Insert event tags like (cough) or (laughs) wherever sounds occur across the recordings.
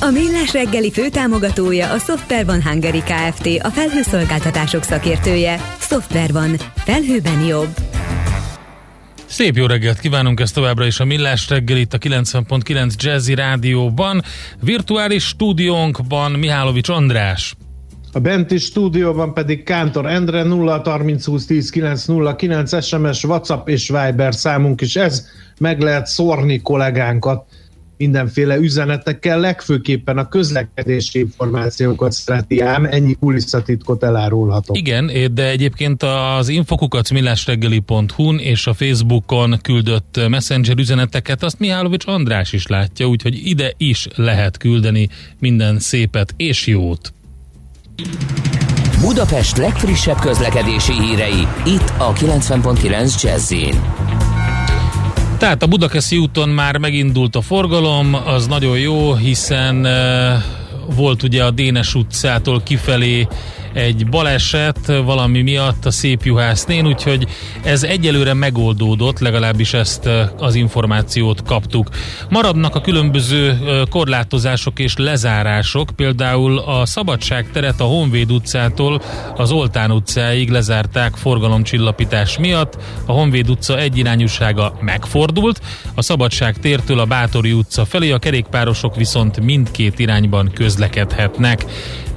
A Millás reggeli főtámogatója a Software van Hungary Kft. A felhőszolgáltatások szakértője. Software van. Felhőben jobb. Szép jó reggelt kívánunk ezt továbbra is a Millás reggel itt a 90.9 Jazzy Rádióban. Virtuális stúdiónkban Mihálovics András. A benti stúdióban pedig Kántor Endre 0 30 20 10 9 0 9 SMS, WhatsApp és Viber számunk is ez. Meg lehet szórni kollégánkat mindenféle üzenetekkel, legfőképpen a közlekedési információkat szereti ám, ennyi kulisszatitkot elárulhatok. Igen, de egyébként az infokukat millásreggeli.hu-n és a Facebookon küldött messenger üzeneteket, azt Mihálovics András is látja, úgyhogy ide is lehet küldeni minden szépet és jót. Budapest legfrissebb közlekedési hírei, itt a 90.9 jazz tehát a Budakeszi úton már megindult a forgalom, az nagyon jó, hiszen uh, volt ugye a Dénes utcától kifelé egy baleset valami miatt a szép juhásznén, úgyhogy ez egyelőre megoldódott, legalábbis ezt az információt kaptuk. Maradnak a különböző korlátozások és lezárások, például a Szabadság teret a Honvéd utcától az Oltán utcáig lezárták forgalomcsillapítás miatt, a Honvéd utca egyirányúsága megfordult, a Szabadság tértől a Bátori utca felé a kerékpárosok viszont mindkét irányban közlekedhetnek.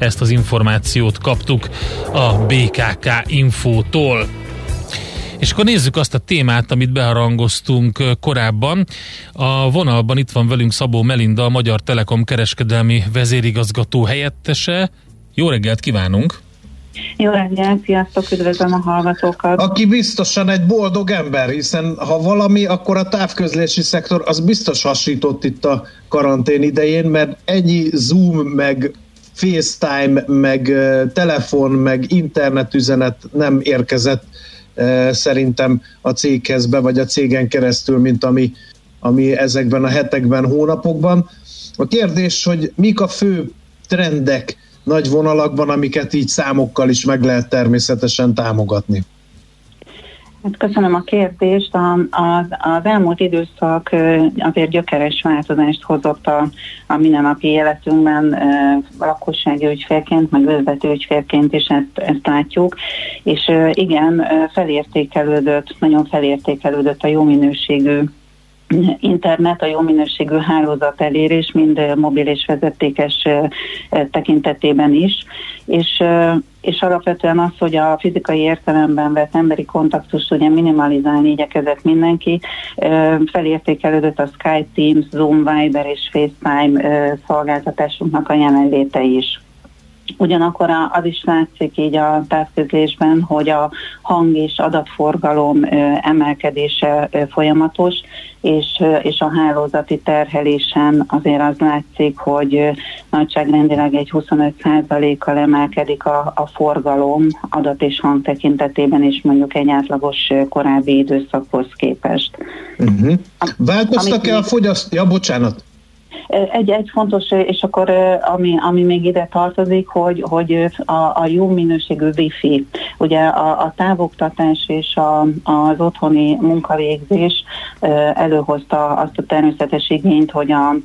Ezt az információt kaptuk a BKK infótól. És akkor nézzük azt a témát, amit beharangoztunk korábban. A vonalban itt van velünk Szabó Melinda, a Magyar Telekom kereskedelmi vezérigazgató helyettese. Jó reggelt kívánunk! Jó reggelt, sziasztok, üdvözlöm a hallgatókat. Aki biztosan egy boldog ember, hiszen ha valami, akkor a távközlési szektor az biztos hasított itt a karantén idején, mert ennyi Zoom meg FaceTime, meg telefon, meg internetüzenet nem érkezett szerintem a céghez be, vagy a cégen keresztül, mint ami, ami ezekben a hetekben, hónapokban. A kérdés, hogy mik a fő trendek nagy vonalakban, amiket így számokkal is meg lehet természetesen támogatni. Hát köszönöm a kérdést. A, a, az elmúlt időszak azért gyökeres változást hozott a, a mindennapi életünkben lakossági ügyfélként, meg vezető ügyfélként is ezt, ezt látjuk. És igen, felértékelődött, nagyon felértékelődött a jó minőségű internet, a jó minőségű hálózat elérés, mind mobil és vezetékes tekintetében is, és, és alapvetően az, hogy a fizikai értelemben vett emberi kontaktust ugye minimalizálni igyekezett mindenki, felértékelődött a Skype, Teams, Zoom, Viber és FaceTime szolgáltatásunknak a jelenléte is. Ugyanakkor az is látszik így a távközlésben, hogy a hang és adatforgalom emelkedése folyamatos, és, és a hálózati terhelésen azért az látszik, hogy nagyságrendileg egy 25%-kal emelkedik a, a forgalom adat és hang tekintetében is mondjuk egy átlagos korábbi időszakhoz képest. Uh-huh. Változtak-e a fogyaszt... Ja, bocsánat. Egy, egy fontos, és akkor ami, ami még ide tartozik, hogy, hogy a, a jó minőségű wifi, ugye a, a távoktatás és a, az otthoni munkavégzés előhozta azt a természetes igényt, hogy a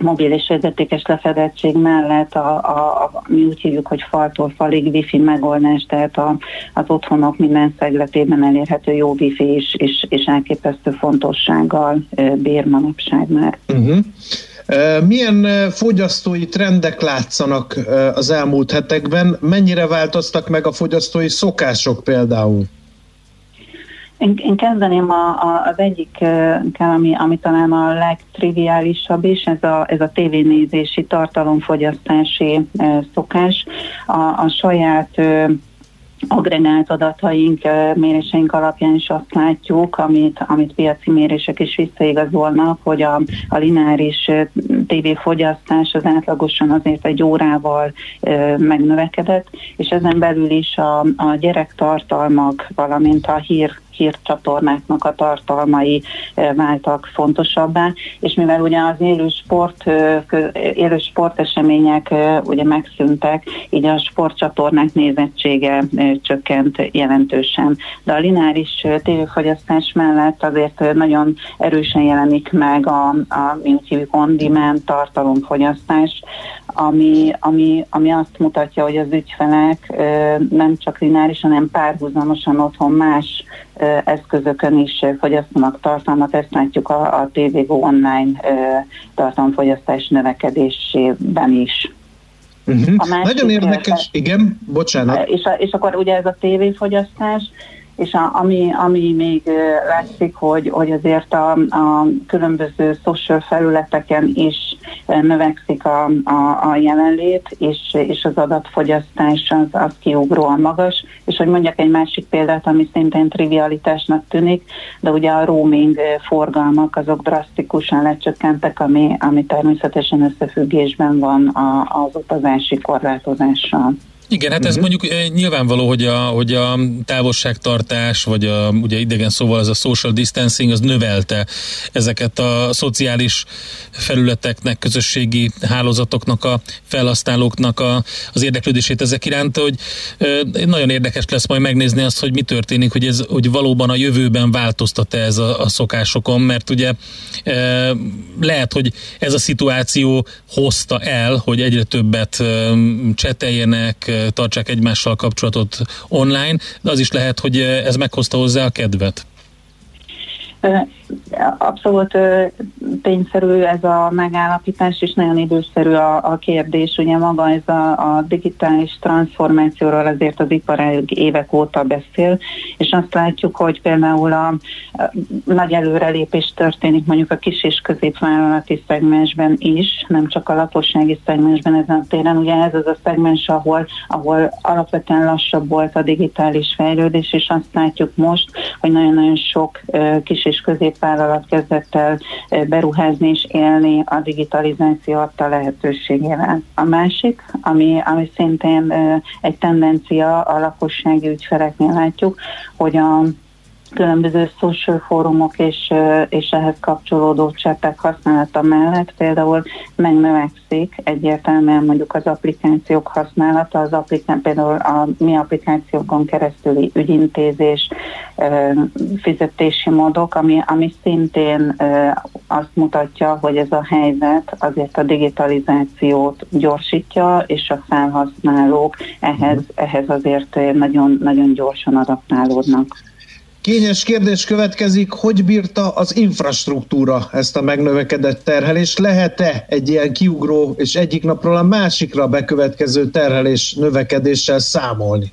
mobil és vezetékes lefedettség mellett a, a, a, mi úgy hívjuk, hogy faltól falig wifi megoldás, tehát a, az otthonok minden szegletében elérhető jó wifi is, és, és elképesztő fontossággal bír manapság már. Uh-huh. Milyen fogyasztói trendek látszanak az elmúlt hetekben? Mennyire változtak meg a fogyasztói szokások például? Én, én kezdeném a, a, az egyik, ami, ami talán a legtriviálisabb is, ez a, ez a tévénézési tartalomfogyasztási szokás. A, a saját agregált adataink, méréseink alapján is azt látjuk, amit, amit piaci mérések is visszaigazolnak, hogy a, a lineáris tévéfogyasztás az átlagosan azért egy órával e, megnövekedett, és ezen belül is a, a gyerektartalmak, valamint a hír hírcsatornáknak a tartalmai váltak fontosabbá, és mivel ugye az élő, sport, élő sportesemények ugye megszűntek, így a sportcsatornák nézettsége csökkent jelentősen. De a lineáris tévéfogyasztás mellett azért nagyon erősen jelenik meg a, a mint hívjuk on-demand tartalomfogyasztás, ami, ami, ami azt mutatja, hogy az ügyfelek nem csak lineáris, hanem párhuzamosan otthon más eszközökön is fogyasztanak tartalmat, ezt látjuk a, a TVGO online tartalomfogyasztás növekedésében is. Uh-huh. Nagyon érdekes, igen, bocsánat. És, a, és akkor ugye ez a tévéfogyasztás, és a, ami, ami még látszik, hogy, hogy azért a, a különböző social felületeken is növekszik a, a, a jelenlét, és, és az adatfogyasztás az, az kiugróan magas, és hogy mondjak egy másik példát, ami szintén trivialitásnak tűnik, de ugye a roaming forgalmak azok drasztikusan lecsökkentek, ami, ami természetesen összefüggésben van a, az utazási korlátozással. Igen, hát ez uh-huh. mondjuk eh, nyilvánvaló, hogy a, hogy a távolságtartás, vagy a, ugye idegen szóval az a social distancing, az növelte ezeket a szociális felületeknek, közösségi hálózatoknak, a felhasználóknak a, az érdeklődését ezek iránt, hogy e, nagyon érdekes lesz majd megnézni azt, hogy mi történik, hogy ez, hogy valóban a jövőben változtat-e ez a, a szokásokon, mert ugye e, lehet, hogy ez a szituáció hozta el, hogy egyre többet cseteljenek, tartsák egymással kapcsolatot online, de az is lehet, hogy ez meghozta hozzá a kedvet. Abszolút tényszerű ez a megállapítás, és nagyon időszerű a, a kérdés. Ugye maga ez a, a digitális transformációról azért az iparág évek óta beszél, és azt látjuk, hogy például a, a nagy előrelépés történik mondjuk a kis és középvállalati szegmensben is, nem csak a lakossági szegmensben ezen a téren. Ugye ez az a szegmens, ahol, ahol alapvetően lassabb volt a digitális fejlődés, és azt látjuk most, hogy nagyon-nagyon sok kis és középvállalat kezdett el beruházni és élni a digitalizáció adta lehetőségével. A másik, ami, ami szintén egy tendencia a lakossági ügyfeleknél látjuk, hogy a különböző social fórumok és, és ehhez kapcsolódó cseppek használata mellett például megnövekszik egyértelműen mondjuk az applikációk használata, az applikán, például a mi applikációkon keresztüli ügyintézés, fizetési módok, ami, ami szintén azt mutatja, hogy ez a helyzet azért a digitalizációt gyorsítja, és a felhasználók ehhez, ehhez azért nagyon, nagyon gyorsan adaptálódnak. Kényes kérdés következik, hogy bírta az infrastruktúra ezt a megnövekedett terhelést? Lehet-e egy ilyen kiugró és egyik napról a másikra bekövetkező terhelés növekedéssel számolni?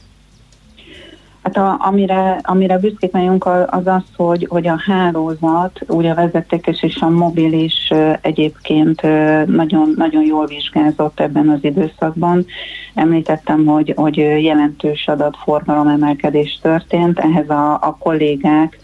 Hát a, amire, amire büszkék vagyunk az az, hogy, hogy a hálózat, ugye a vezetékes és a mobil is egyébként nagyon, nagyon jól vizsgázott ebben az időszakban. Említettem, hogy, hogy jelentős adatforgalom emelkedés történt, ehhez a, a kollégák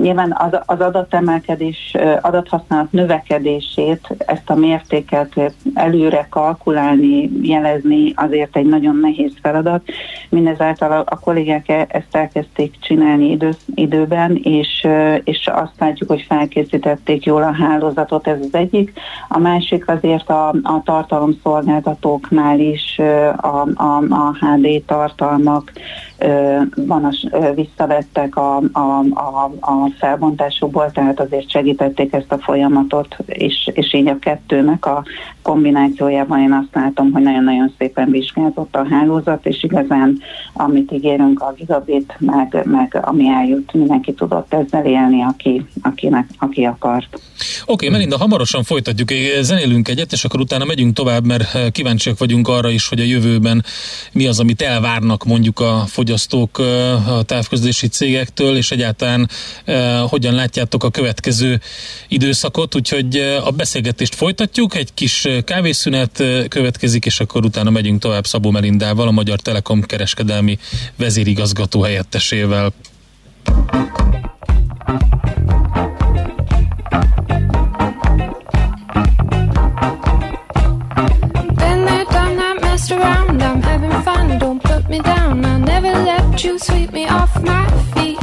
Nyilván az, az adatemelkedés, adathasználat növekedését, ezt a mértéket előre kalkulálni, jelezni azért egy nagyon nehéz feladat. Mindezáltal a, a kollégák e, ezt elkezdték csinálni idő, időben, és, és azt látjuk, hogy felkészítették jól a hálózatot, ez az egyik. A másik azért a, a tartalomszolgáltatóknál is a, a, a HD tartalmak van a, visszavettek a, a, a, a felbontásukból, tehát azért segítették ezt a folyamatot, és, és így a kettőnek a kombinációjában én azt látom, hogy nagyon-nagyon szépen vizsgázott a hálózat, és igazán amit ígérünk a gigabit, meg, meg ami eljut, mindenki tudott ezzel élni, aki, akinek, aki akart. Okay, Melinda, hamarosan folytatjuk, zenélünk egyet, és akkor utána megyünk tovább, mert kíváncsiak vagyunk arra is, hogy a jövőben mi az, amit elvárnak mondjuk a fogyasztók a távközlési cégektől, és egyáltalán hogyan látjátok a következő időszakot, úgyhogy a beszélgetést folytatjuk, egy kis kávészünet következik, és akkor utána megyünk tovább Szabó Melindával, a Magyar Telekom kereskedelmi vezérigazgató helyettesével. around, I'm don't put me down. I'll never let you sweep me off my feet.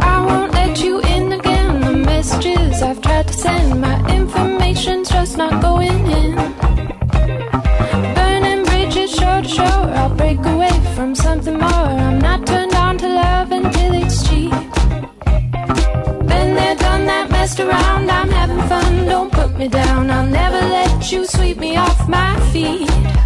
I won't let you in again. The messages I've tried to send, my information's just not going in. Burning bridges shore to shore, I'll break away from something more. I'm not turned on to love until it's cheap. Been there, done that, messed around, I'm having fun, don't put me down. I'll never let you sweep me off my feet.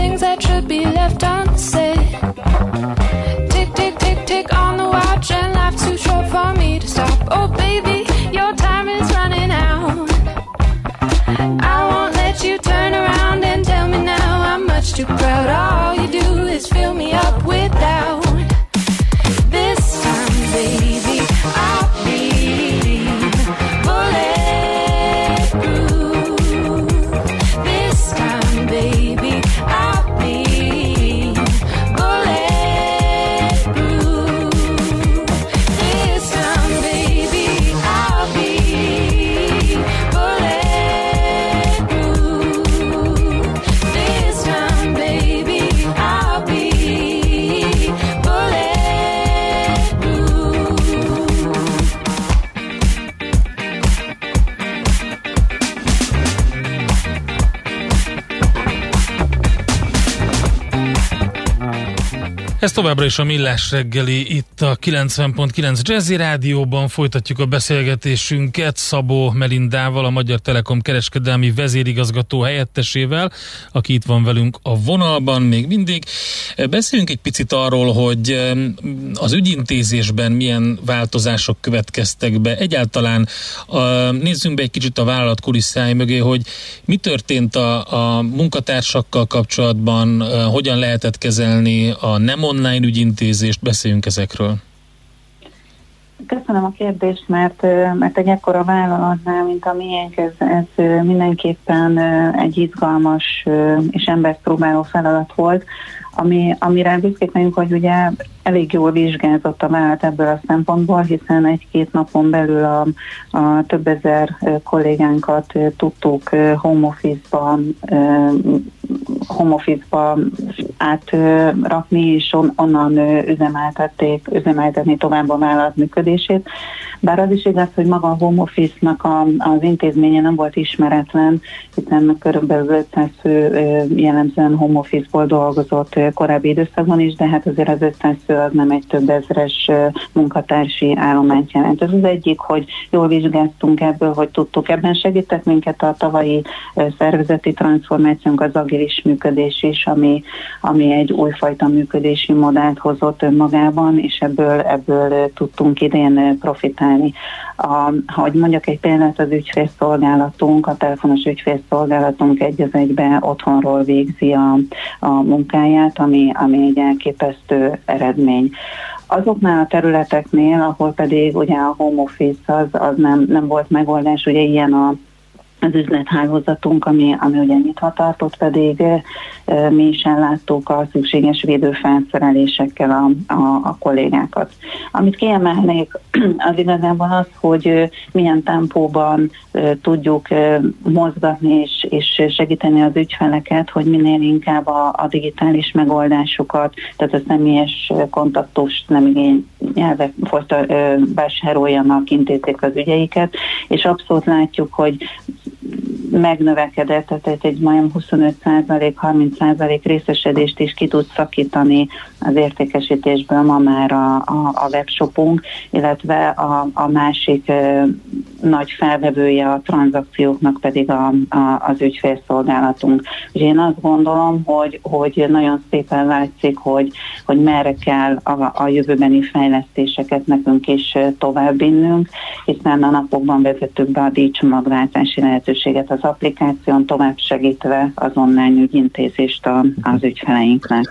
should be left unsaid. Tick, tick, tick, tick on the watch, and life's too short for me to stop. Oh, baby, your time is running out. I won't let you turn around and tell me now I'm much too proud. All you do is fill me továbbra is a Millás reggeli itt a 90.9 Jazzy Rádióban. Folytatjuk a beszélgetésünket Szabó Melindával, a Magyar Telekom kereskedelmi vezérigazgató helyettesével, aki itt van velünk a vonalban még mindig. Beszéljünk egy picit arról, hogy az ügyintézésben milyen változások következtek be. Egyáltalán nézzünk be egy kicsit a vállalat kulisszái mögé, hogy mi történt a, a munkatársakkal kapcsolatban, hogyan lehetett kezelni a nem online ügyintézést, beszéljünk ezekről. Köszönöm a kérdést, mert, mert egy ekkora vállalatnál, mint a miénk, ez, ez mindenképpen egy izgalmas és embert próbáló feladat volt, ami, amire büszkék vagyunk, hogy ugye elég jól vizsgázott a vállalat ebből a szempontból, hiszen egy-két napon belül a, a több ezer kollégánkat tudtuk home office-ba, home office-ba átrakni, és on, onnan üzemeltették, üzemeltetni tovább a vállalat működését. Bár az is igaz, hogy maga a home office-nak a, az intézménye nem volt ismeretlen, hiszen körülbelül 500 fő jellemzően home office-ból dolgozott korábbi időszakban is, de hát azért az 500 fő az nem egy több ezres munkatársi állományt jelent. Ez az egyik, hogy jól vizsgáztunk ebből, hogy tudtuk. Ebben segített minket a tavalyi szervezeti transformációnk, az agilis működés is, ami, ami egy újfajta működési modellt hozott önmagában, és ebből, ebből tudtunk idén profitálni. A, hogy mondjak egy példát, az ügyfélszolgálatunk, a telefonos ügyfélszolgálatunk egy az egybe otthonról végzi a, a munkáját, ami, ami egy elképesztő eredmény. Azoknál a területeknél, ahol pedig ugye a home office az, az nem, nem volt megoldás, ugye ilyen a az üzlethálózatunk, ami, ami ugye nyitva tartott, pedig e, mi is elláttuk a szükséges védőfelszerelésekkel a, a, a kollégákat. Amit kiemelnék, (clears throat) az igazából az, hogy milyen tempóban e, tudjuk e, mozgatni és, és segíteni az ügyfeleket, hogy minél inkább a, a digitális megoldásokat, tehát a személyes kontaktust nem igényelve vásároljanak, intézik az ügyeiket, és abszolút látjuk, hogy megnövekedett, tehát egy majdnem 25-30% részesedést is ki tud szakítani az értékesítésből ma már a, a, a webshopunk, illetve a, a másik ö, nagy felvevője a tranzakcióknak pedig a, a, az ügyfélszolgálatunk. És én azt gondolom, hogy, hogy nagyon szépen látszik, hogy, hogy merre kell a, a jövőbeni fejlesztéseket nekünk is továbbinnünk, hiszen a napokban vezettük be a díjcsomagváltási lehetőséget az applikáción, tovább segítve az online ügyintézést a, az ügyfeleinknek.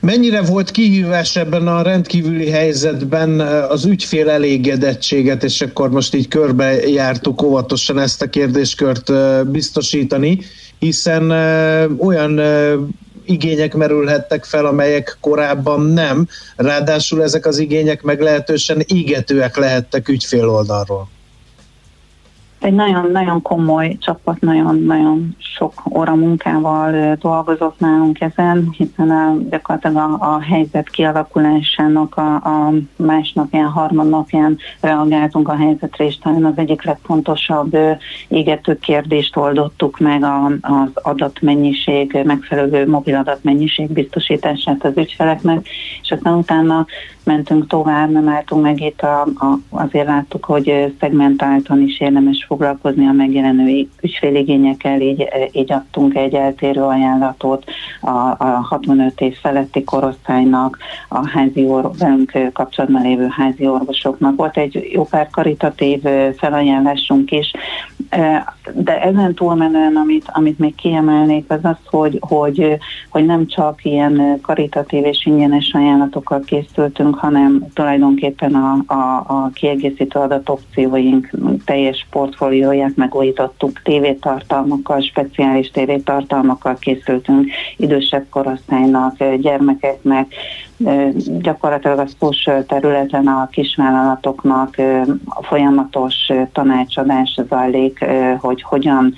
Mennyire volt kihívás ebben a rendkívüli helyzetben az ügyfél elégedettséget, és akkor most így körbe jártuk óvatosan ezt a kérdéskört biztosítani, hiszen olyan igények merülhettek fel, amelyek korábban nem. Ráadásul ezek az igények meglehetősen égetőek lehettek ügyfél oldalról egy nagyon-nagyon komoly csapat, nagyon-nagyon sok óra munkával dolgozott nálunk ezen, hiszen a, gyakorlatilag a, a helyzet kialakulásának a, a másnapján, harmadnapján reagáltunk a helyzetre, és talán az egyik legfontosabb égető kérdést oldottuk meg a, az adatmennyiség, megfelelő mobil adatmennyiség biztosítását az ügyfeleknek, és aztán utána mentünk tovább, nem álltunk meg itt, a, a, azért láttuk, hogy szegmentáltan is érdemes foglalkozni a megjelenő ügyféligényekkel, így, így adtunk egy eltérő ajánlatot a, a 65 év feletti korosztálynak, a házi or, velünk kapcsolatban lévő házi orvosoknak. Volt egy jó pár karitatív felajánlásunk is, de ezen túlmenően, amit, amit még kiemelnék, az az, hogy, hogy, hogy nem csak ilyen karitatív és ingyenes ajánlatokkal készültünk, hanem tulajdonképpen a, a, a kiegészítő adatopcióink teljes portfólióját megújítottuk, tévétartalmakkal, speciális tévétartalmakkal készültünk idősebb korosztálynak, gyermekeknek, gyakorlatilag a social területen a kisvállalatoknak folyamatos tanácsadás zajlik, hogy hogyan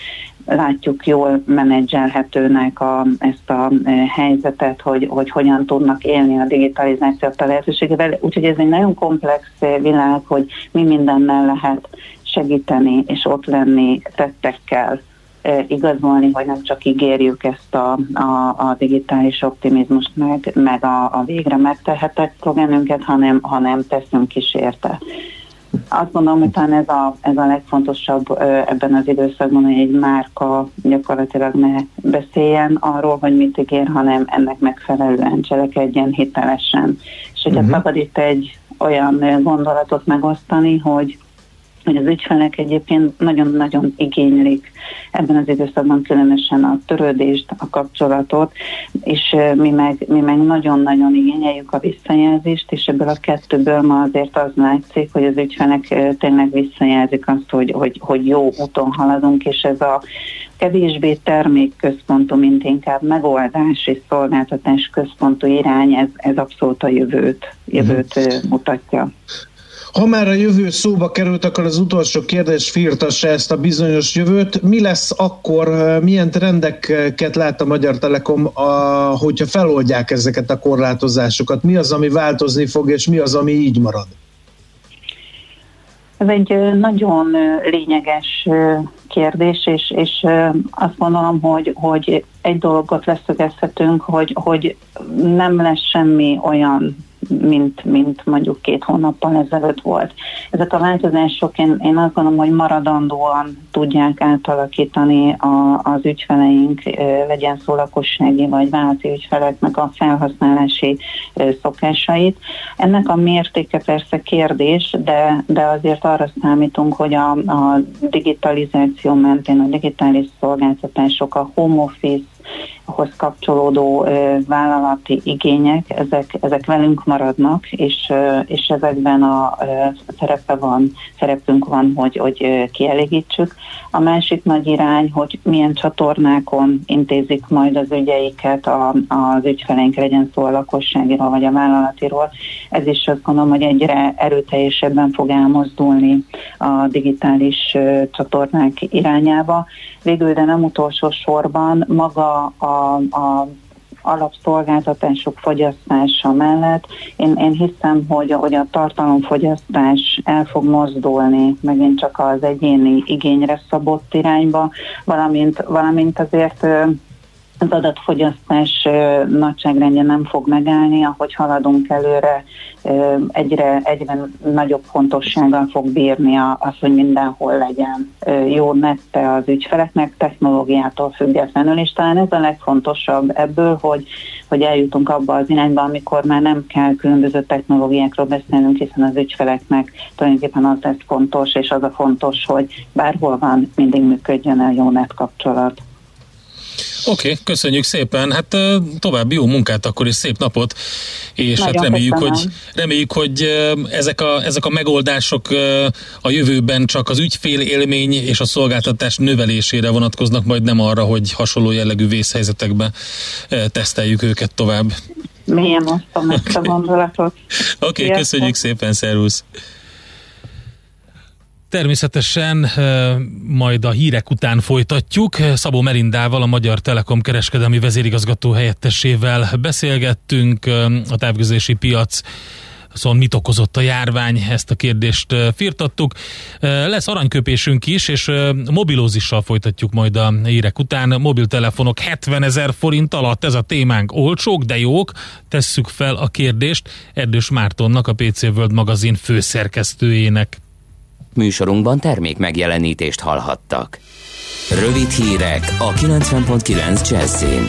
látjuk jól menedzselhetőnek a, ezt a helyzetet, hogy, hogy hogyan tudnak élni a digitalizáció a lehetőségével. Úgyhogy ez egy nagyon komplex világ, hogy mi mindennel lehet segíteni és ott lenni tettekkel igazolni, hogy nem csak ígérjük ezt a, a, a digitális optimizmust meg, meg a, a végre megtehetek szlogenünket, hanem, hanem teszünk is érte. Azt gondolom, hogy talán ez a, ez a legfontosabb ebben az időszakban, hogy egy márka gyakorlatilag ne beszéljen arról, hogy mit ígér, hanem ennek megfelelően cselekedjen hitelesen. És hogyha uh-huh. szabad itt egy olyan gondolatot megosztani, hogy hogy az ügyfelek egyébként nagyon-nagyon igénylik ebben az időszakban különösen a törődést, a kapcsolatot, és mi meg, mi meg nagyon-nagyon igényeljük a visszajelzést, és ebből a kettőből ma azért az látszik, hogy az ügyfelek tényleg visszajelzik azt, hogy, hogy, hogy jó úton haladunk, és ez a kevésbé termékközpontú, mint inkább megoldás és szolgáltatás központú irány, ez, ez abszolút a jövőt, jövőt uh-huh. mutatja. Ha már a jövő szóba került, akkor az utolsó kérdés firtassa ezt a bizonyos jövőt. Mi lesz akkor, milyen trendeket lát a Magyar Telekom, a, hogyha feloldják ezeket a korlátozásokat? Mi az, ami változni fog, és mi az, ami így marad? Ez egy nagyon lényeges kérdés, és, és azt gondolom, hogy, hogy egy dologot leszögezhetünk, hogy, hogy nem lesz semmi olyan mint, mint mondjuk két hónappal ezelőtt volt. Ezek a változások én, én azt gondolom, hogy maradandóan tudják átalakítani a, az ügyfeleink, legyen szó lakossági vagy vállalati ügyfeleknek a felhasználási szokásait. Ennek a mértéke persze kérdés, de, de azért arra számítunk, hogy a, a digitalizáció mentén a digitális szolgáltatások, a home office, hoz kapcsolódó vállalati igények, ezek, ezek velünk maradnak, és, és ezekben a szerepe van, szerepünk van, hogy, hogy kielégítsük. A másik nagy irány, hogy milyen csatornákon intézik majd az ügyeiket a, az ügyfeleink, legyen szó a lakosságiról vagy a vállalatiról. Ez is azt gondolom, hogy egyre erőteljesebben fog elmozdulni a digitális csatornák irányába. Végül, de nem utolsó sorban maga a, a alapszolgáltatások fogyasztása mellett. Én, én hiszem, hogy, hogy a tartalomfogyasztás el fog mozdulni megint csak az egyéni igényre szabott irányba, valamint, valamint azért az adatfogyasztás nagyságrendje nem fog megállni, ahogy haladunk előre, egyre, egyre nagyobb fontossággal fog bírni az, hogy mindenhol legyen jó nette az ügyfeleknek, technológiától függetlenül, és talán ez a legfontosabb ebből, hogy, hogy eljutunk abba az irányba, amikor már nem kell különböző technológiákról beszélnünk, hiszen az ügyfeleknek tulajdonképpen az lesz fontos, és az a fontos, hogy bárhol van, mindig működjön a jó net kapcsolat. Oké, okay, köszönjük szépen. Hát további jó munkát akkor és szép napot, és hát Nagyon hát reméljük, hogy, reméljük, hogy ezek a, ezek a megoldások a jövőben csak az ügyfél élmény és a szolgáltatás növelésére vonatkoznak, majd nem arra, hogy hasonló jellegű vészhelyzetekben teszteljük őket tovább. Milyen osztom (laughs) ezt a gondolatot. Oké, okay, köszönjük szépen, szervusz! Természetesen majd a hírek után folytatjuk. Szabó Merindával, a Magyar Telekom kereskedelmi vezérigazgató helyettesével beszélgettünk. A távközlési piac Szóval mit okozott a járvány, ezt a kérdést firtattuk. Lesz aranyköpésünk is, és mobilózissal folytatjuk majd a hírek után. Mobiltelefonok 70 ezer forint alatt, ez a témánk. Olcsók, de jók. Tesszük fel a kérdést Erdős Mártonnak, a PC World magazin főszerkesztőjének. Műsorunkban termék megjelenítést hallhattak. Rövid hírek a 90.9 Jazzin.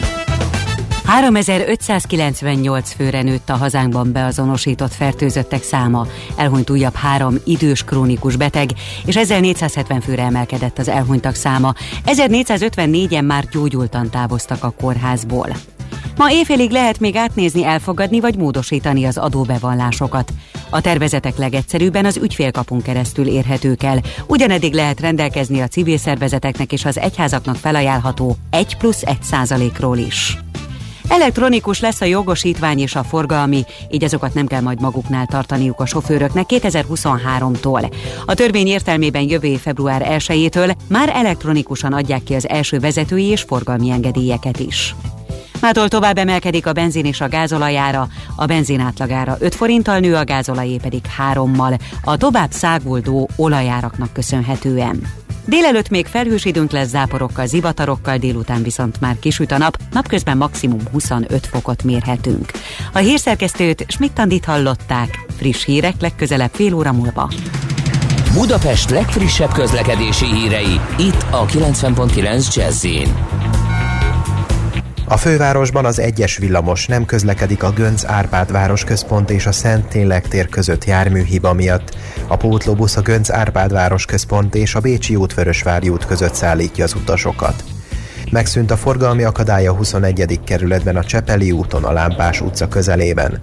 3598 főre nőtt a hazánkban beazonosított fertőzöttek száma, elhunyt újabb három idős krónikus beteg, és 1470 főre emelkedett az elhunytak száma. 1454-en már gyógyultan távoztak a kórházból. Ma éjfélig lehet még átnézni, elfogadni vagy módosítani az adóbevallásokat. A tervezetek legegyszerűbben az ügyfélkapunk keresztül érhetők el. Ugyaneddig lehet rendelkezni a civil szervezeteknek és az egyházaknak felajánlható 1 plusz 1 százalékról is. Elektronikus lesz a jogosítvány és a forgalmi, így azokat nem kell majd maguknál tartaniuk a sofőröknek 2023-tól. A törvény értelmében jövő év február 1-től már elektronikusan adják ki az első vezetői és forgalmi engedélyeket is. Mától tovább emelkedik a benzin és a gázolajára, a benzin átlagára 5 forinttal nő, a gázolajé pedig 3-mal, a tovább száguldó olajáraknak köszönhetően. Délelőtt még felhős időnk lesz záporokkal, zivatarokkal, délután viszont már kisüt a nap, napközben maximum 25 fokot mérhetünk. A hírszerkesztőt Schmidt-Tandit hallották, friss hírek legközelebb fél óra múlva. Budapest legfrissebb közlekedési hírei, itt a 90.9 jazz a fővárosban az egyes villamos nem közlekedik a Gönc Árpád városközpont és a Szent Tényleg tér között járműhiba miatt. A pótlóbusz a Gönc Árpád városközpont és a Bécsi út Vörösvári út között szállítja az utasokat. Megszűnt a forgalmi akadálya a 21. kerületben a Csepeli úton a Lámpás utca közelében.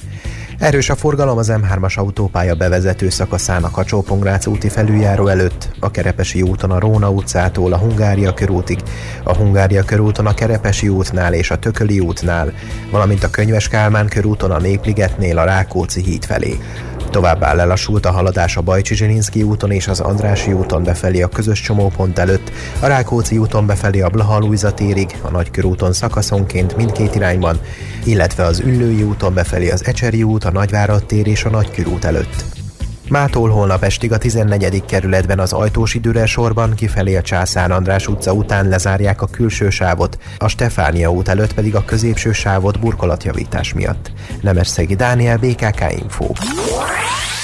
Erős a forgalom az M3-as autópálya bevezető szakaszán a kacsó úti felüljáró előtt, a Kerepesi úton a Róna utcától a Hungária körútig, a Hungária körúton a Kerepesi útnál és a Tököli útnál, valamint a Könyves Kálmán körúton a Népligetnél a Rákóczi híd felé. Továbbá lelassult a haladás a Bajcsi Zsilinszki úton és az Andrási úton befelé a közös csomópont előtt, a Rákóczi úton befelé a Blaha térig, a Nagykörúton szakaszonként mindkét irányban, illetve az Üllői úton befelé az Ecseri út, a Nagyvárad tér és a Nagykörút előtt. Mától holnap estig a 14. kerületben az ajtós időre sorban kifelé a Császár András utca után lezárják a külső sávot, a Stefánia út előtt pedig a középső sávot burkolatjavítás miatt. Nemesszegi Dániel, BKK Info.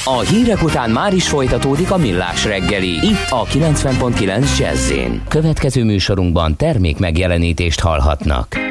A hírek után már is folytatódik a millás reggeli, itt a 90.9 jazz Következő műsorunkban termék megjelenítést hallhatnak.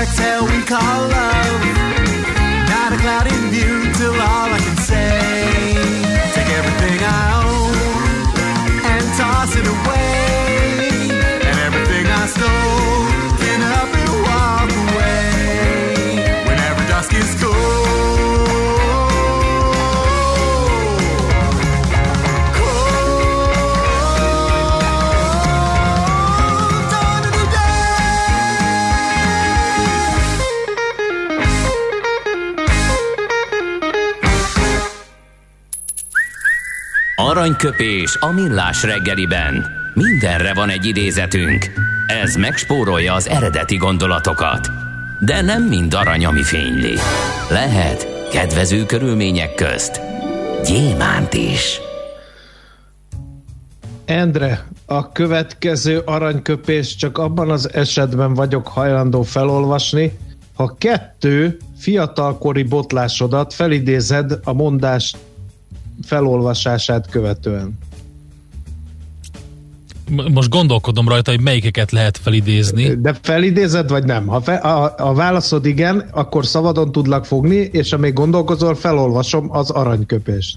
With we call love. Not a cloudy view till all I can say. Take everything I own and toss it away. Aranyköpés a millás reggeliben. Mindenre van egy idézetünk. Ez megspórolja az eredeti gondolatokat. De nem mind arany, ami fényli. Lehet kedvező körülmények közt gyémánt is. Endre, a következő aranyköpés csak abban az esetben vagyok hajlandó felolvasni, ha kettő fiatalkori botlásodat felidézed a mondás felolvasását követően. Most gondolkodom rajta, hogy melyikeket lehet felidézni. De felidézed, vagy nem? Ha fe, a, a válaszod igen, akkor szabadon tudlak fogni, és amíg gondolkozol, felolvasom az aranyköpést.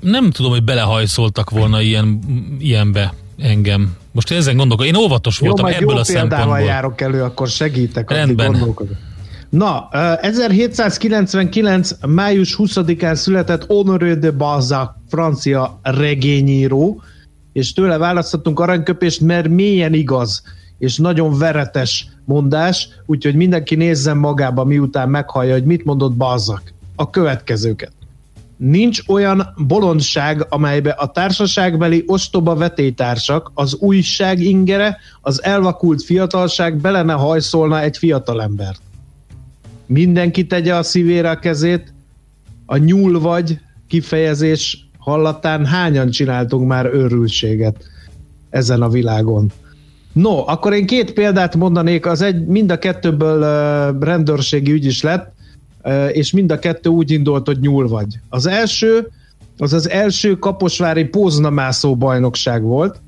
Nem tudom, hogy belehajszoltak volna ilyen, ilyenbe engem. Most ezen gondolkodom. Én óvatos Jó, voltam majd ebből jó a szempontból. járok elő, akkor segítek, Rendben. gondolkodik. Na, ö, 1799. május 20-án született Honoré de Balzac, francia regényíró, és tőle választottunk aranyköpést, mert mélyen igaz, és nagyon veretes mondás, úgyhogy mindenki nézzen magába, miután meghallja, hogy mit mondott Balzac. A következőket. Nincs olyan bolondság, amelybe a társaságbeli ostoba vetétársak, az újság ingere, az elvakult fiatalság bele ne hajszolna egy fiatalembert. Mindenki tegye a szívére a kezét, a nyúl vagy kifejezés hallatán hányan csináltunk már őrültséget ezen a világon. No, akkor én két példát mondanék, az egy, mind a kettőből uh, rendőrségi ügy is lett, uh, és mind a kettő úgy indult, hogy nyúl vagy. Az első, az az első kaposvári póznamászó bajnokság volt,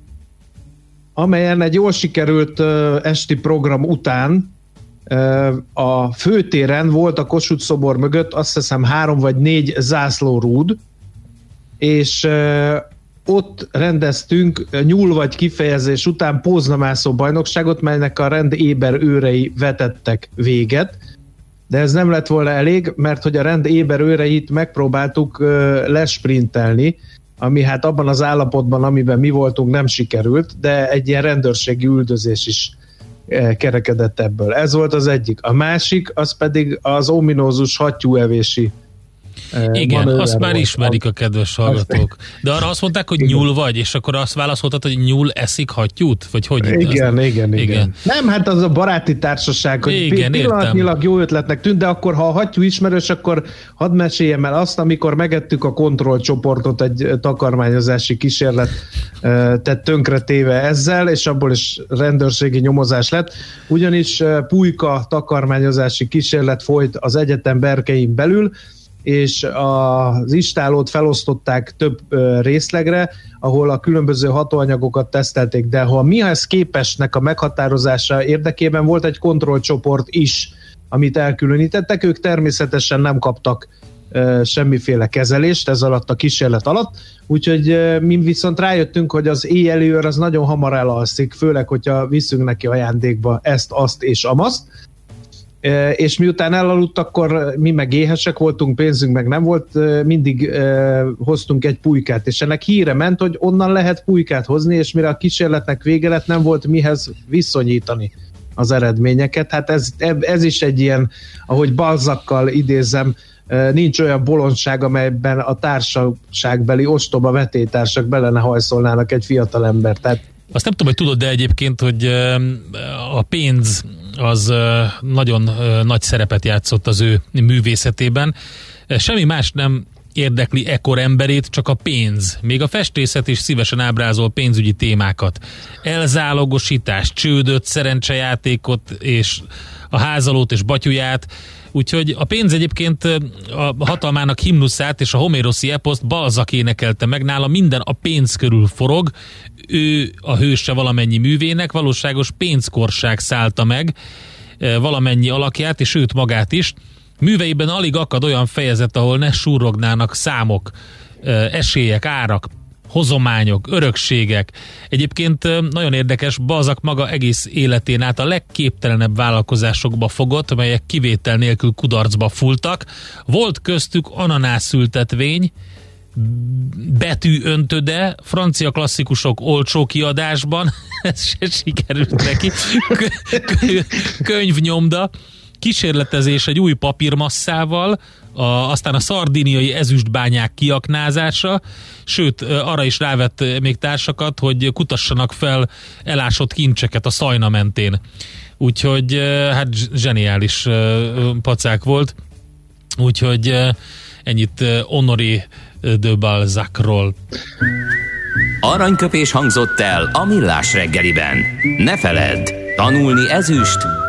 amelyen egy jól sikerült uh, esti program után a főtéren volt a Kossuth szobor mögött azt hiszem három vagy négy zászlórúd, és ott rendeztünk nyúl vagy kifejezés után póznamászó bajnokságot, melynek a rend éber őrei vetettek véget, de ez nem lett volna elég, mert hogy a rend éber őreit megpróbáltuk lesprintelni, ami hát abban az állapotban, amiben mi voltunk, nem sikerült, de egy ilyen rendőrségi üldözés is kerekedett ebből. Ez volt az egyik. A másik, az pedig az ominózus hattyúevési igen, azt már ismerik a kedves hallgatók. De arra azt mondták, hogy nyúl vagy, és akkor azt válaszoltad, hogy nyúl eszik hattyút? Vagy hogy? Igen, igen, igen, igen. Nem, hát az a baráti társaság, hogy igen, pillanatnyilag jó ötletnek tűnt, de akkor ha a hattyú ismerős, akkor hadd meséljem el azt, amikor megettük a kontrollcsoportot egy takarmányozási kísérlet tett tönkre téve ezzel, és abból is rendőrségi nyomozás lett. Ugyanis pulyka takarmányozási kísérlet folyt az egyetem berkein belül, és az istálót felosztották több részlegre, ahol a különböző hatóanyagokat tesztelték, de ha mihez képesnek a meghatározása érdekében volt egy kontrollcsoport is, amit elkülönítettek, ők természetesen nem kaptak semmiféle kezelést ez alatt a kísérlet alatt, úgyhogy mi viszont rájöttünk, hogy az éjjelőr az nagyon hamar elalszik, főleg, hogyha viszünk neki ajándékba ezt, azt és amazt, és miután elaludt, akkor mi meg éhesek voltunk, pénzünk meg nem volt, mindig hoztunk egy pulykát, és ennek híre ment, hogy onnan lehet pulykát hozni, és mire a kísérletnek vége lett, nem volt mihez viszonyítani az eredményeket. Hát ez, ez is egy ilyen, ahogy balzakkal idézem, nincs olyan bolondság, amelyben a társaságbeli ostoba vetétársak bele hajszolnának egy fiatal ember. Tehát azt nem tudom, hogy tudod, de egyébként, hogy a pénz az nagyon nagy szerepet játszott az ő művészetében. Semmi más nem érdekli ekkor emberét, csak a pénz. Még a festészet is szívesen ábrázol pénzügyi témákat. Elzálogosítás, csődöt, szerencsejátékot és a házalót és batyuját. Úgyhogy a pénz egyébként a hatalmának himnuszát és a homéroszi eposzt Balzak énekelte meg, nála minden a pénz körül forog, ő a hőse valamennyi művének, valóságos pénzkorság szállta meg valamennyi alakját, és őt magát is. Műveiben alig akad olyan fejezet, ahol ne surrognának számok, esélyek, árak, hozományok, örökségek. Egyébként nagyon érdekes, Balzak maga egész életén át a legképtelenebb vállalkozásokba fogott, melyek kivétel nélkül kudarcba fultak. Volt köztük ananászültetvény, betű öntöde, francia klasszikusok olcsó kiadásban, (laughs) ez se sikerült neki, könyvnyomda, kísérletezés egy új papírmasszával, a, aztán a szardiniai ezüstbányák kiaknázása, sőt, arra is rávett még társakat, hogy kutassanak fel elásott kincseket a szajna mentén. Úgyhogy hát zseniális pacák volt. Úgyhogy ennyit Honori de Balzacról. Aranyköpés hangzott el a millás reggeliben. Ne feledd, tanulni ezüst,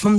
From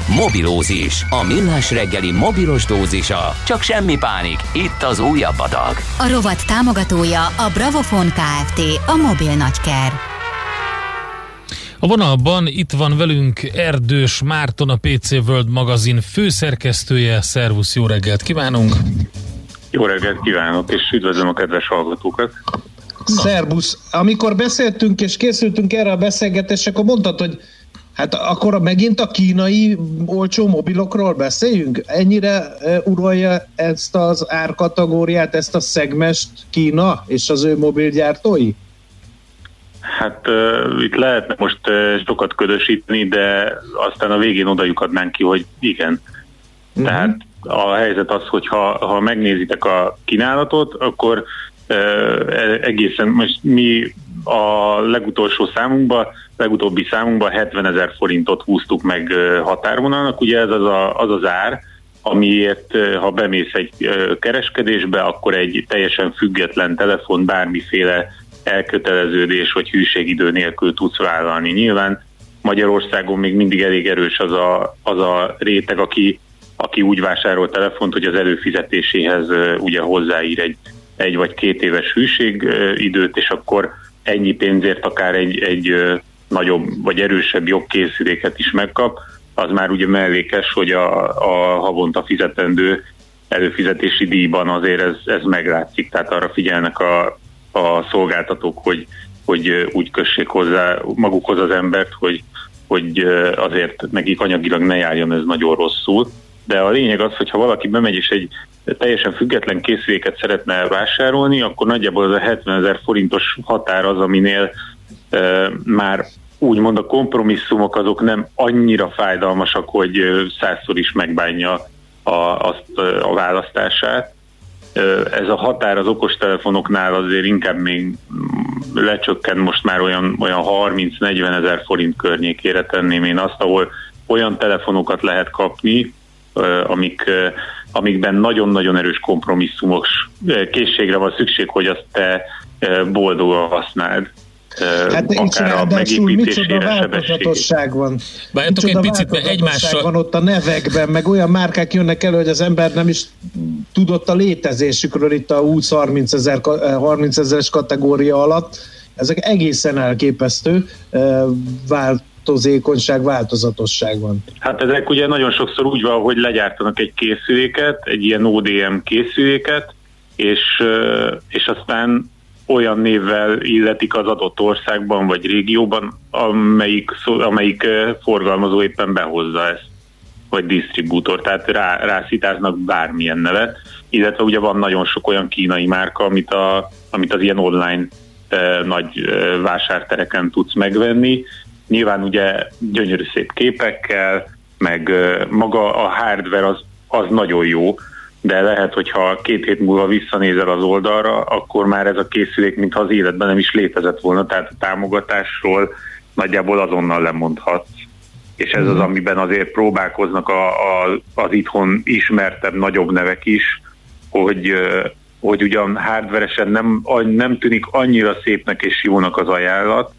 Mobilózis, a millás reggeli mobilos dózisa. Csak semmi pánik, itt az újabb adag. A rovat támogatója a Bravofon Kft. A mobil nagyker. A vonalban itt van velünk Erdős Márton, a PC World magazin főszerkesztője. Szervusz, jó reggelt kívánunk! Jó reggelt kívánok, és üdvözlöm a kedves hallgatókat! Szerbusz, amikor beszéltünk és készültünk erre a beszélgetésre, akkor mondtad, hogy hát akkor megint a kínai olcsó mobilokról beszéljünk? Ennyire e, uralja ezt az árkategóriát, ezt a szegmest Kína és az ő mobilgyártói? Hát uh, itt lehetne most uh, sokat ködösíteni, de aztán a végén odajuk adnánk ki, hogy igen. Uh-huh. Tehát a helyzet az, hogy ha, ha megnézitek a kínálatot, akkor uh, egészen most mi a legutolsó számunkban, legutóbbi számunkban 70 ezer forintot húztuk meg határvonalnak, ugye ez az, a, az az ár, amiért ha bemész egy kereskedésbe, akkor egy teljesen független telefon bármiféle elköteleződés vagy hűségidő nélkül tudsz vállalni. Nyilván Magyarországon még mindig elég erős az a, az a réteg, aki, aki úgy vásárol telefont, hogy az előfizetéséhez ugye hozzáír egy, egy vagy két éves hűségidőt, és akkor ennyi pénzért akár egy, egy nagyobb vagy erősebb jobb készüléket is megkap, az már ugye mellékes, hogy a, a havonta fizetendő előfizetési díjban azért ez, ez meglátszik, tehát arra figyelnek a, a szolgáltatók, hogy, hogy úgy kössék hozzá magukhoz az embert, hogy, hogy azért nekik anyagilag ne járjon ez nagyon rosszul. De a lényeg az, hogy ha valaki bemegy és egy teljesen független készüléket szeretne vásárolni, akkor nagyjából az a 70 ezer forintos határ az, aminél már úgymond a kompromisszumok azok nem annyira fájdalmasak, hogy százszor is megbánja a, azt a választását ez a határ az okostelefonoknál azért inkább még lecsökken most már olyan, olyan 30-40 ezer forint környékére tenném én azt, ahol olyan telefonokat lehet kapni, amik, amikben nagyon-nagyon erős kompromisszumos készségre van szükség, hogy azt te boldogan használd. Hát nincs ráadásul micsoda változatosság van. Várjatok egy picit, mert egymással... van ott a nevekben, meg olyan márkák jönnek elő, hogy az ember nem is tudott a létezésükről itt a 20-30 ezer, 30 ezeres kategória alatt. Ezek egészen elképesztő változékonyság, változatosság van. Hát ezek ugye nagyon sokszor úgy van, hogy legyártanak egy készüléket, egy ilyen ODM készüléket, és, és aztán olyan névvel illetik az adott országban vagy régióban, amelyik, amelyik forgalmazó éppen behozza ezt, vagy disztribútor, tehát rá, rászítáznak bármilyen nevet, illetve ugye van nagyon sok olyan kínai márka, amit, a, amit az ilyen online nagy e, vásártereken tudsz megvenni. Nyilván ugye gyönyörű szép képekkel, meg maga a hardware az, az nagyon jó, de lehet, hogyha két hét múlva visszanézel az oldalra, akkor már ez a készülék, mintha az életben nem is létezett volna, tehát a támogatásról nagyjából azonnal lemondhatsz. És ez az, mhm. amiben azért próbálkoznak a, a, az itthon ismertebb, nagyobb nevek is, hogy, hogy ugyan hardveresen nem, nem tűnik annyira szépnek és jónak az ajánlat,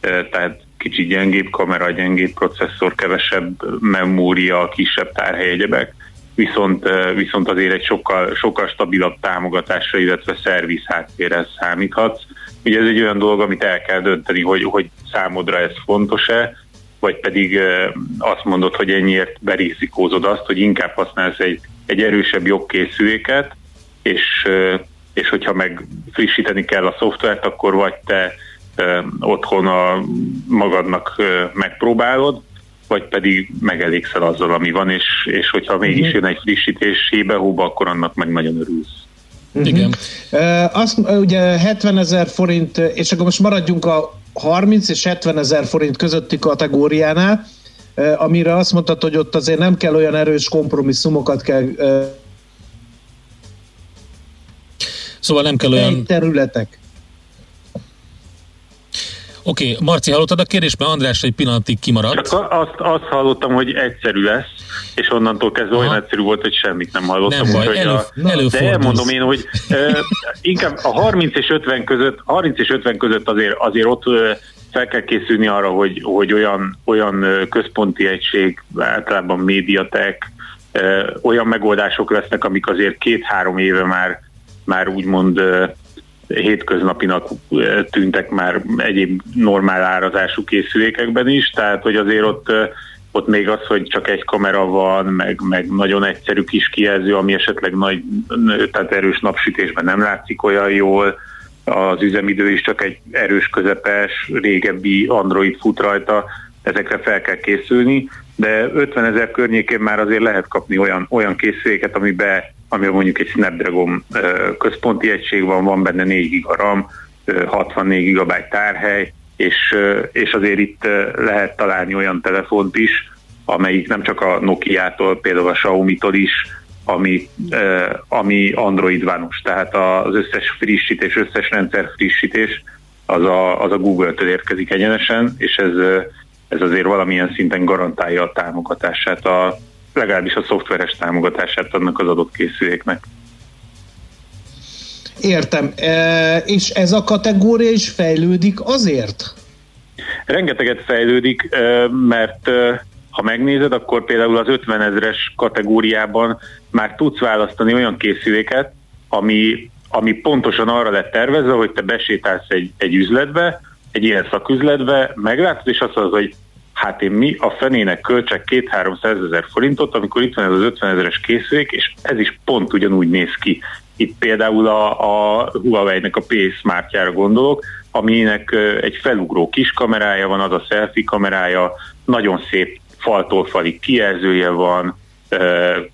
tehát kicsit gyengébb kamera, gyengébb processzor, kevesebb memória, kisebb tárhely egyebek, viszont, viszont azért egy sokkal, sokkal stabilabb támogatásra, illetve szerviz háttérhez számíthatsz. Ugye ez egy olyan dolog, amit el kell dönteni, hogy, hogy számodra ez fontos-e, vagy pedig azt mondod, hogy ennyiért berizikózod azt, hogy inkább használsz egy, egy erősebb jogkészüléket, és, és hogyha meg frissíteni kell a szoftvert, akkor vagy te otthon a magadnak megpróbálod, vagy pedig megelégszel azzal, ami van, és, és hogyha mégis mhm. jön egy frissítés hébe-hóba, akkor annak meg nagyon örülsz. Uh-huh. Igen. Uh, azt ugye 70 ezer forint, és akkor most maradjunk a 30 és 70 ezer forint közötti kategóriánál, uh, amire azt mondtad, hogy ott azért nem kell olyan erős kompromisszumokat kell uh, Szóval nem kell olyan... Területek. Oké, okay, Marci, hallottad a kérdést, mert András egy pillanatig kimaradt. Csak azt, azt hallottam, hogy egyszerű lesz, és onnantól kezdve olyan egyszerű volt, hogy semmit nem hallottam. Nem baj, elő, a, de elmondom én, hogy uh, inkább a 30 és 50 között, 30 és 50 között azért, azért ott uh, fel kell készülni arra, hogy, hogy olyan, olyan központi egység, általában médiatek, olyan megoldások lesznek, amik azért két-három éve már, már úgymond hétköznapinak tűntek már egyéb normál árazású készülékekben is, tehát hogy azért ott, ott még az, hogy csak egy kamera van, meg, meg nagyon egyszerű kis kijelző, ami esetleg nagy, tehát erős napsütésben nem látszik olyan jól, az üzemidő is csak egy erős közepes, régebbi Android fut rajta, ezekre fel kell készülni, de 50 ezer környékén már azért lehet kapni olyan, olyan készüléket, amiben ami mondjuk egy Snapdragon központi egység van, van benne 4 GB RAM, 64 GB tárhely, és, és azért itt lehet találni olyan telefont is, amelyik nem csak a Nokia-tól, például a Xiaomi-tól is, ami, ami Android vános, tehát az összes frissítés, összes rendszer frissítés az a, az a Google-től érkezik egyenesen, és ez, ez azért valamilyen szinten garantálja a támogatását a, legalábbis a szoftveres támogatását adnak az adott készüléknek. Értem. E, és ez a kategória is fejlődik azért? Rengeteget fejlődik, e, mert e, ha megnézed, akkor például az 50 ezeres kategóriában már tudsz választani olyan készüléket, ami, ami pontosan arra lett tervezve, hogy te besétálsz egy, egy üzletbe, egy ilyen szaküzletbe, meglátod, és azt mondod, hogy hát én mi a fenének költsek 2-300 ezer forintot, amikor itt van ez az 50 ezeres készülék, és ez is pont ugyanúgy néz ki. Itt például a, a Huawei-nek a P Smartjára gondolok, aminek egy felugró kis kamerája van, az a selfie kamerája, nagyon szép faltól falig kijelzője van,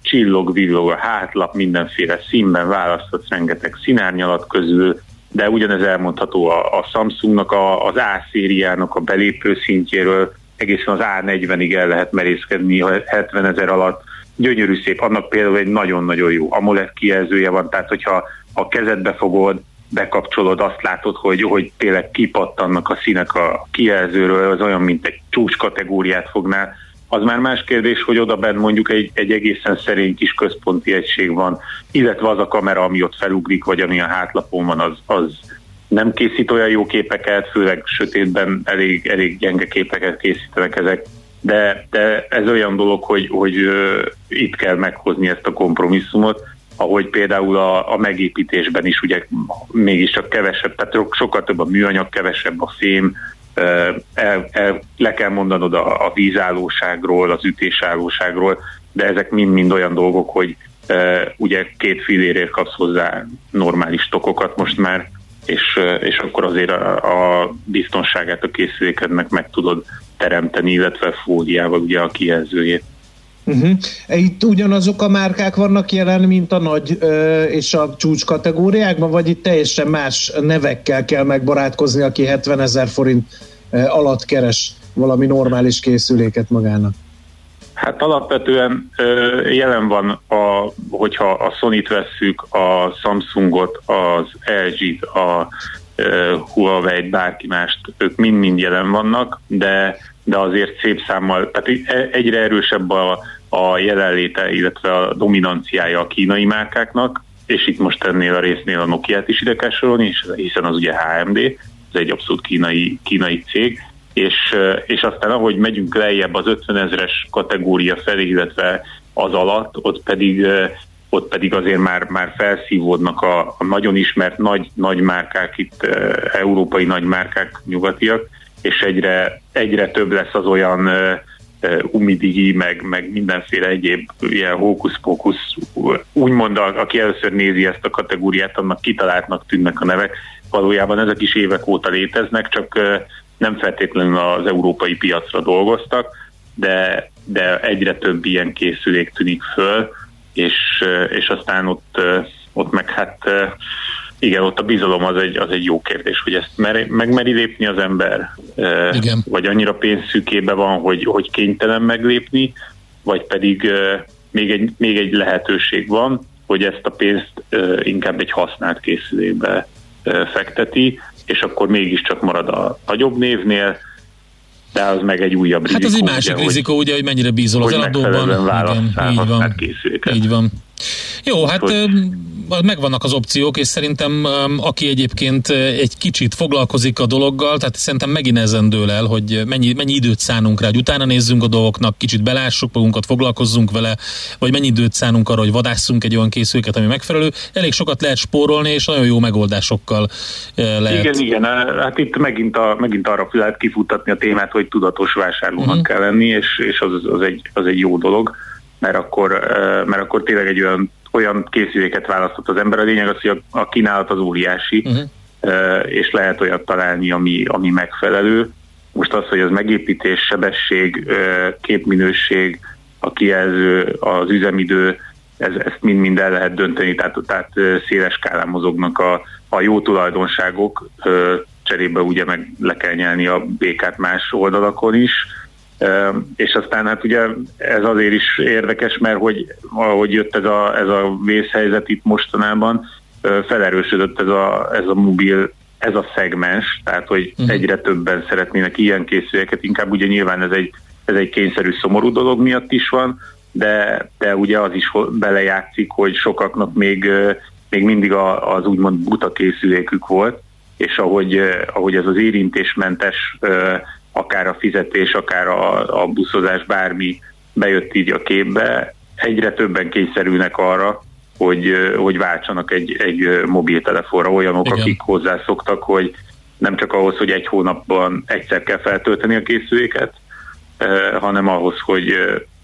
csillog, villog a hátlap, mindenféle színben választhatsz rengeteg színárnyalat közül, de ugyanez elmondható a, a Samsungnak, a, az A szériának a belépő szintjéről, egészen az A40-ig el lehet merészkedni 70 ezer alatt. Gyönyörű szép, annak például egy nagyon-nagyon jó AMOLED kijelzője van, tehát hogyha a kezedbe fogod, bekapcsolod, azt látod, hogy, hogy tényleg kipattannak a színek a kijelzőről, az olyan, mint egy csúcs kategóriát fognál. Az már más kérdés, hogy oda bent mondjuk egy, egy egészen szerény kis központi egység van, illetve az a kamera, ami ott felugrik, vagy ami a hátlapon van, az, az nem készít olyan jó képeket, főleg sötétben elég, elég gyenge képeket készítenek ezek, de, de ez olyan dolog, hogy, hogy itt kell meghozni ezt a kompromisszumot, ahogy például a, a megépítésben is ugye mégiscsak kevesebb, tehát sokkal több a műanyag, kevesebb a fém, el, el, le kell mondanod a, a vízállóságról, az ütésállóságról, de ezek mind-mind olyan dolgok, hogy ugye két fillérért kapsz hozzá normális tokokat most már, és, és akkor azért a, a biztonságát a készülékednek meg tudod teremteni, illetve fóliával ugye a kijelzőjét. Uh-huh. Itt ugyanazok a márkák vannak jelen, mint a nagy ö, és a csúcs kategóriákban, vagy itt teljesen más nevekkel kell megbarátkozni, aki 70 ezer forint ö, alatt keres valami normális készüléket magának? Hát alapvetően jelen van, a, hogyha a Sony-t vesszük, a Samsungot, az LG-t, a Huawei-t, bárki mást, ők mind-mind jelen vannak, de de azért szép számmal, tehát e, egyre erősebb a, a jelenléte, illetve a dominanciája a kínai márkáknak, és itt most ennél a résznél a Nokia-t is ide kell sorolni, hiszen az ugye HMD, ez egy abszolút kínai, kínai cég, és, és aztán ahogy megyünk lejjebb az 50 ezres kategória felé, illetve az alatt, ott pedig ott pedig azért már, már felszívódnak a, a nagyon ismert nagy, nagy márkák, itt e, európai nagy márkák nyugatiak, és egyre, egyre több lesz az olyan e, umidigi, meg, meg mindenféle egyéb ilyen hókusz-pókusz, úgymond aki először nézi ezt a kategóriát, annak kitaláltnak tűnnek a nevek. Valójában ezek is évek óta léteznek, csak nem feltétlenül az európai piacra dolgoztak, de, de egyre több ilyen készülék tűnik föl, és, és aztán ott, ott meg hát igen, ott a bizalom az egy, az egy jó kérdés, hogy ezt mer, megmeri lépni az ember, Igen. vagy annyira pénzszűkébe van, hogy, hogy kénytelen meglépni, vagy pedig még egy, még egy lehetőség van, hogy ezt a pénzt inkább egy használt készülékbe fekteti, és akkor mégiscsak marad a nagyobb névnél, de az meg egy újabb rizikó. Hát az egy másik ugye, rizikó, ugye, hogy mennyire bízol az eladóban. Igen, így van. Így van. Jó, hát hogy megvannak az opciók, és szerintem aki egyébként egy kicsit foglalkozik a dologgal, tehát szerintem megint ezen dől el, hogy mennyi, mennyi időt szánunk rá, hogy utána nézzünk a dolgoknak, kicsit belássuk magunkat, foglalkozzunk vele, vagy mennyi időt szánunk arra, hogy vadásszunk egy olyan készüléket, ami megfelelő. Elég sokat lehet spórolni, és nagyon jó megoldásokkal lehet. Igen, igen, hát itt megint, a, megint arra lehet kifutatni a témát, hogy tudatos vásárlónak uh-huh. kell lenni, és, és az, az, egy, az egy jó dolog mert akkor, mert akkor tényleg egy olyan olyan készüléket választott az ember. A lényeg az, hogy a, a kínálat az óriási, uh-huh. és lehet olyat találni, ami, ami megfelelő. Most az, hogy az megépítés, sebesség, képminőség, a kijelző, az üzemidő, ez, ezt mind-mind el lehet dönteni, tehát, tehát széles skálán mozognak a, a jó tulajdonságok, cserébe ugye meg le kell nyelni a békát más oldalakon is, és aztán hát ugye ez azért is érdekes, mert hogy ahogy jött ez a, ez a vészhelyzet itt mostanában, felerősödött ez a, ez a mobil, ez a szegmens, tehát hogy uh-huh. egyre többen szeretnének ilyen készüléket, inkább ugye nyilván ez egy, ez egy kényszerű szomorú dolog miatt is van, de, de ugye az is belejátszik, hogy sokaknak még, még mindig a, az úgymond buta készülékük volt, és ahogy, ahogy ez az érintésmentes akár a fizetés, akár a, a buszozás, bármi bejött így a képbe, egyre többen kényszerülnek arra, hogy, hogy váltsanak egy, egy mobiltelefonra olyanok, Igen. akik hozzászoktak, hogy nem csak ahhoz, hogy egy hónapban egyszer kell feltölteni a készüléket, hanem ahhoz, hogy,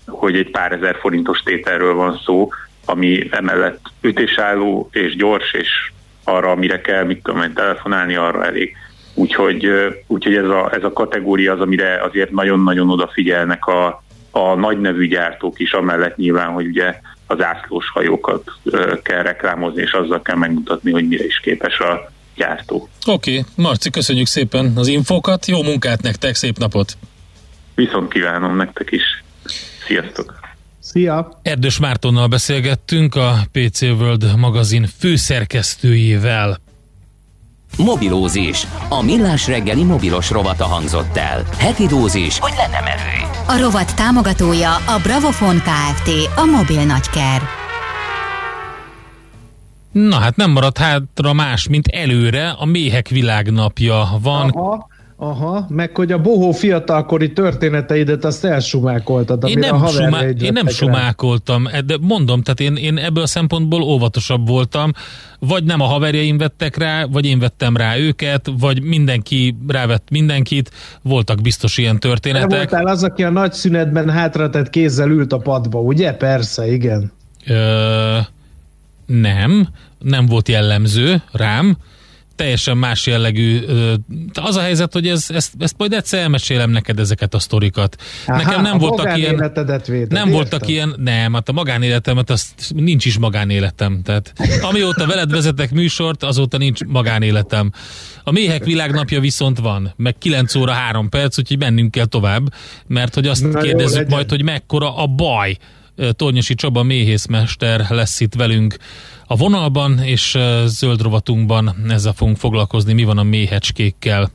hogy egy pár ezer forintos tételről van szó, ami emellett ütésálló és gyors, és arra, amire kell, mit tudom telefonálni, arra elég. Úgyhogy, úgyhogy ez, a, ez a kategória az, amire azért nagyon-nagyon odafigyelnek a, a nagy nevű gyártók is, amellett nyilván, hogy ugye az ászlós hajókat kell reklámozni, és azzal kell megmutatni, hogy mire is képes a gyártó. Oké, okay. Marci, köszönjük szépen az infókat, jó munkát nektek, szép napot! Viszont kívánom nektek is. Sziasztok! Szia! Erdős Mártonnal beszélgettünk, a PC World magazin főszerkesztőjével. Mobilózis. A millás reggeli mobilos rovata hangzott el. Heti dózis, hogy lenne merő. A rovat támogatója a Bravofon Kft. A mobil nagyker. Na hát nem maradt hátra más, mint előre a méhek világnapja van. Aha. Aha, meg hogy a bohó fiatalkori történeteidet azt elsumákoltad, én nem, a sumá- én nem rá. sumákoltam, de mondom, tehát én, én ebből a szempontból óvatosabb voltam, vagy nem a haverjaim vettek rá, vagy én vettem rá őket, vagy mindenki rávett mindenkit, voltak biztos ilyen Te történetek. voltál az, aki a nagy szünetben hátratett kézzel ült a padba, ugye? Persze, igen. Ö, nem, nem volt jellemző rám, teljesen más jellegű. Az a helyzet, hogy ez, ezt, ezt majd egyszer elmesélem neked ezeket a sztorikat. Aha, Nekem nem voltak ilyen... véded, Nem értem. voltak ilyen, nem, hát a magánéletemet, azt nincs is magánéletem. Tehát amióta veled vezetek műsort, azóta nincs magánéletem. A méhek világnapja viszont van, meg 9 óra 3 perc, úgyhogy mennünk kell tovább, mert hogy azt Na jó, kérdezzük legyen. majd, hogy mekkora a baj. Tornyosi Csaba méhészmester lesz itt velünk a vonalban, és zöld rovatunkban ezzel fogunk foglalkozni, mi van a méhecskékkel.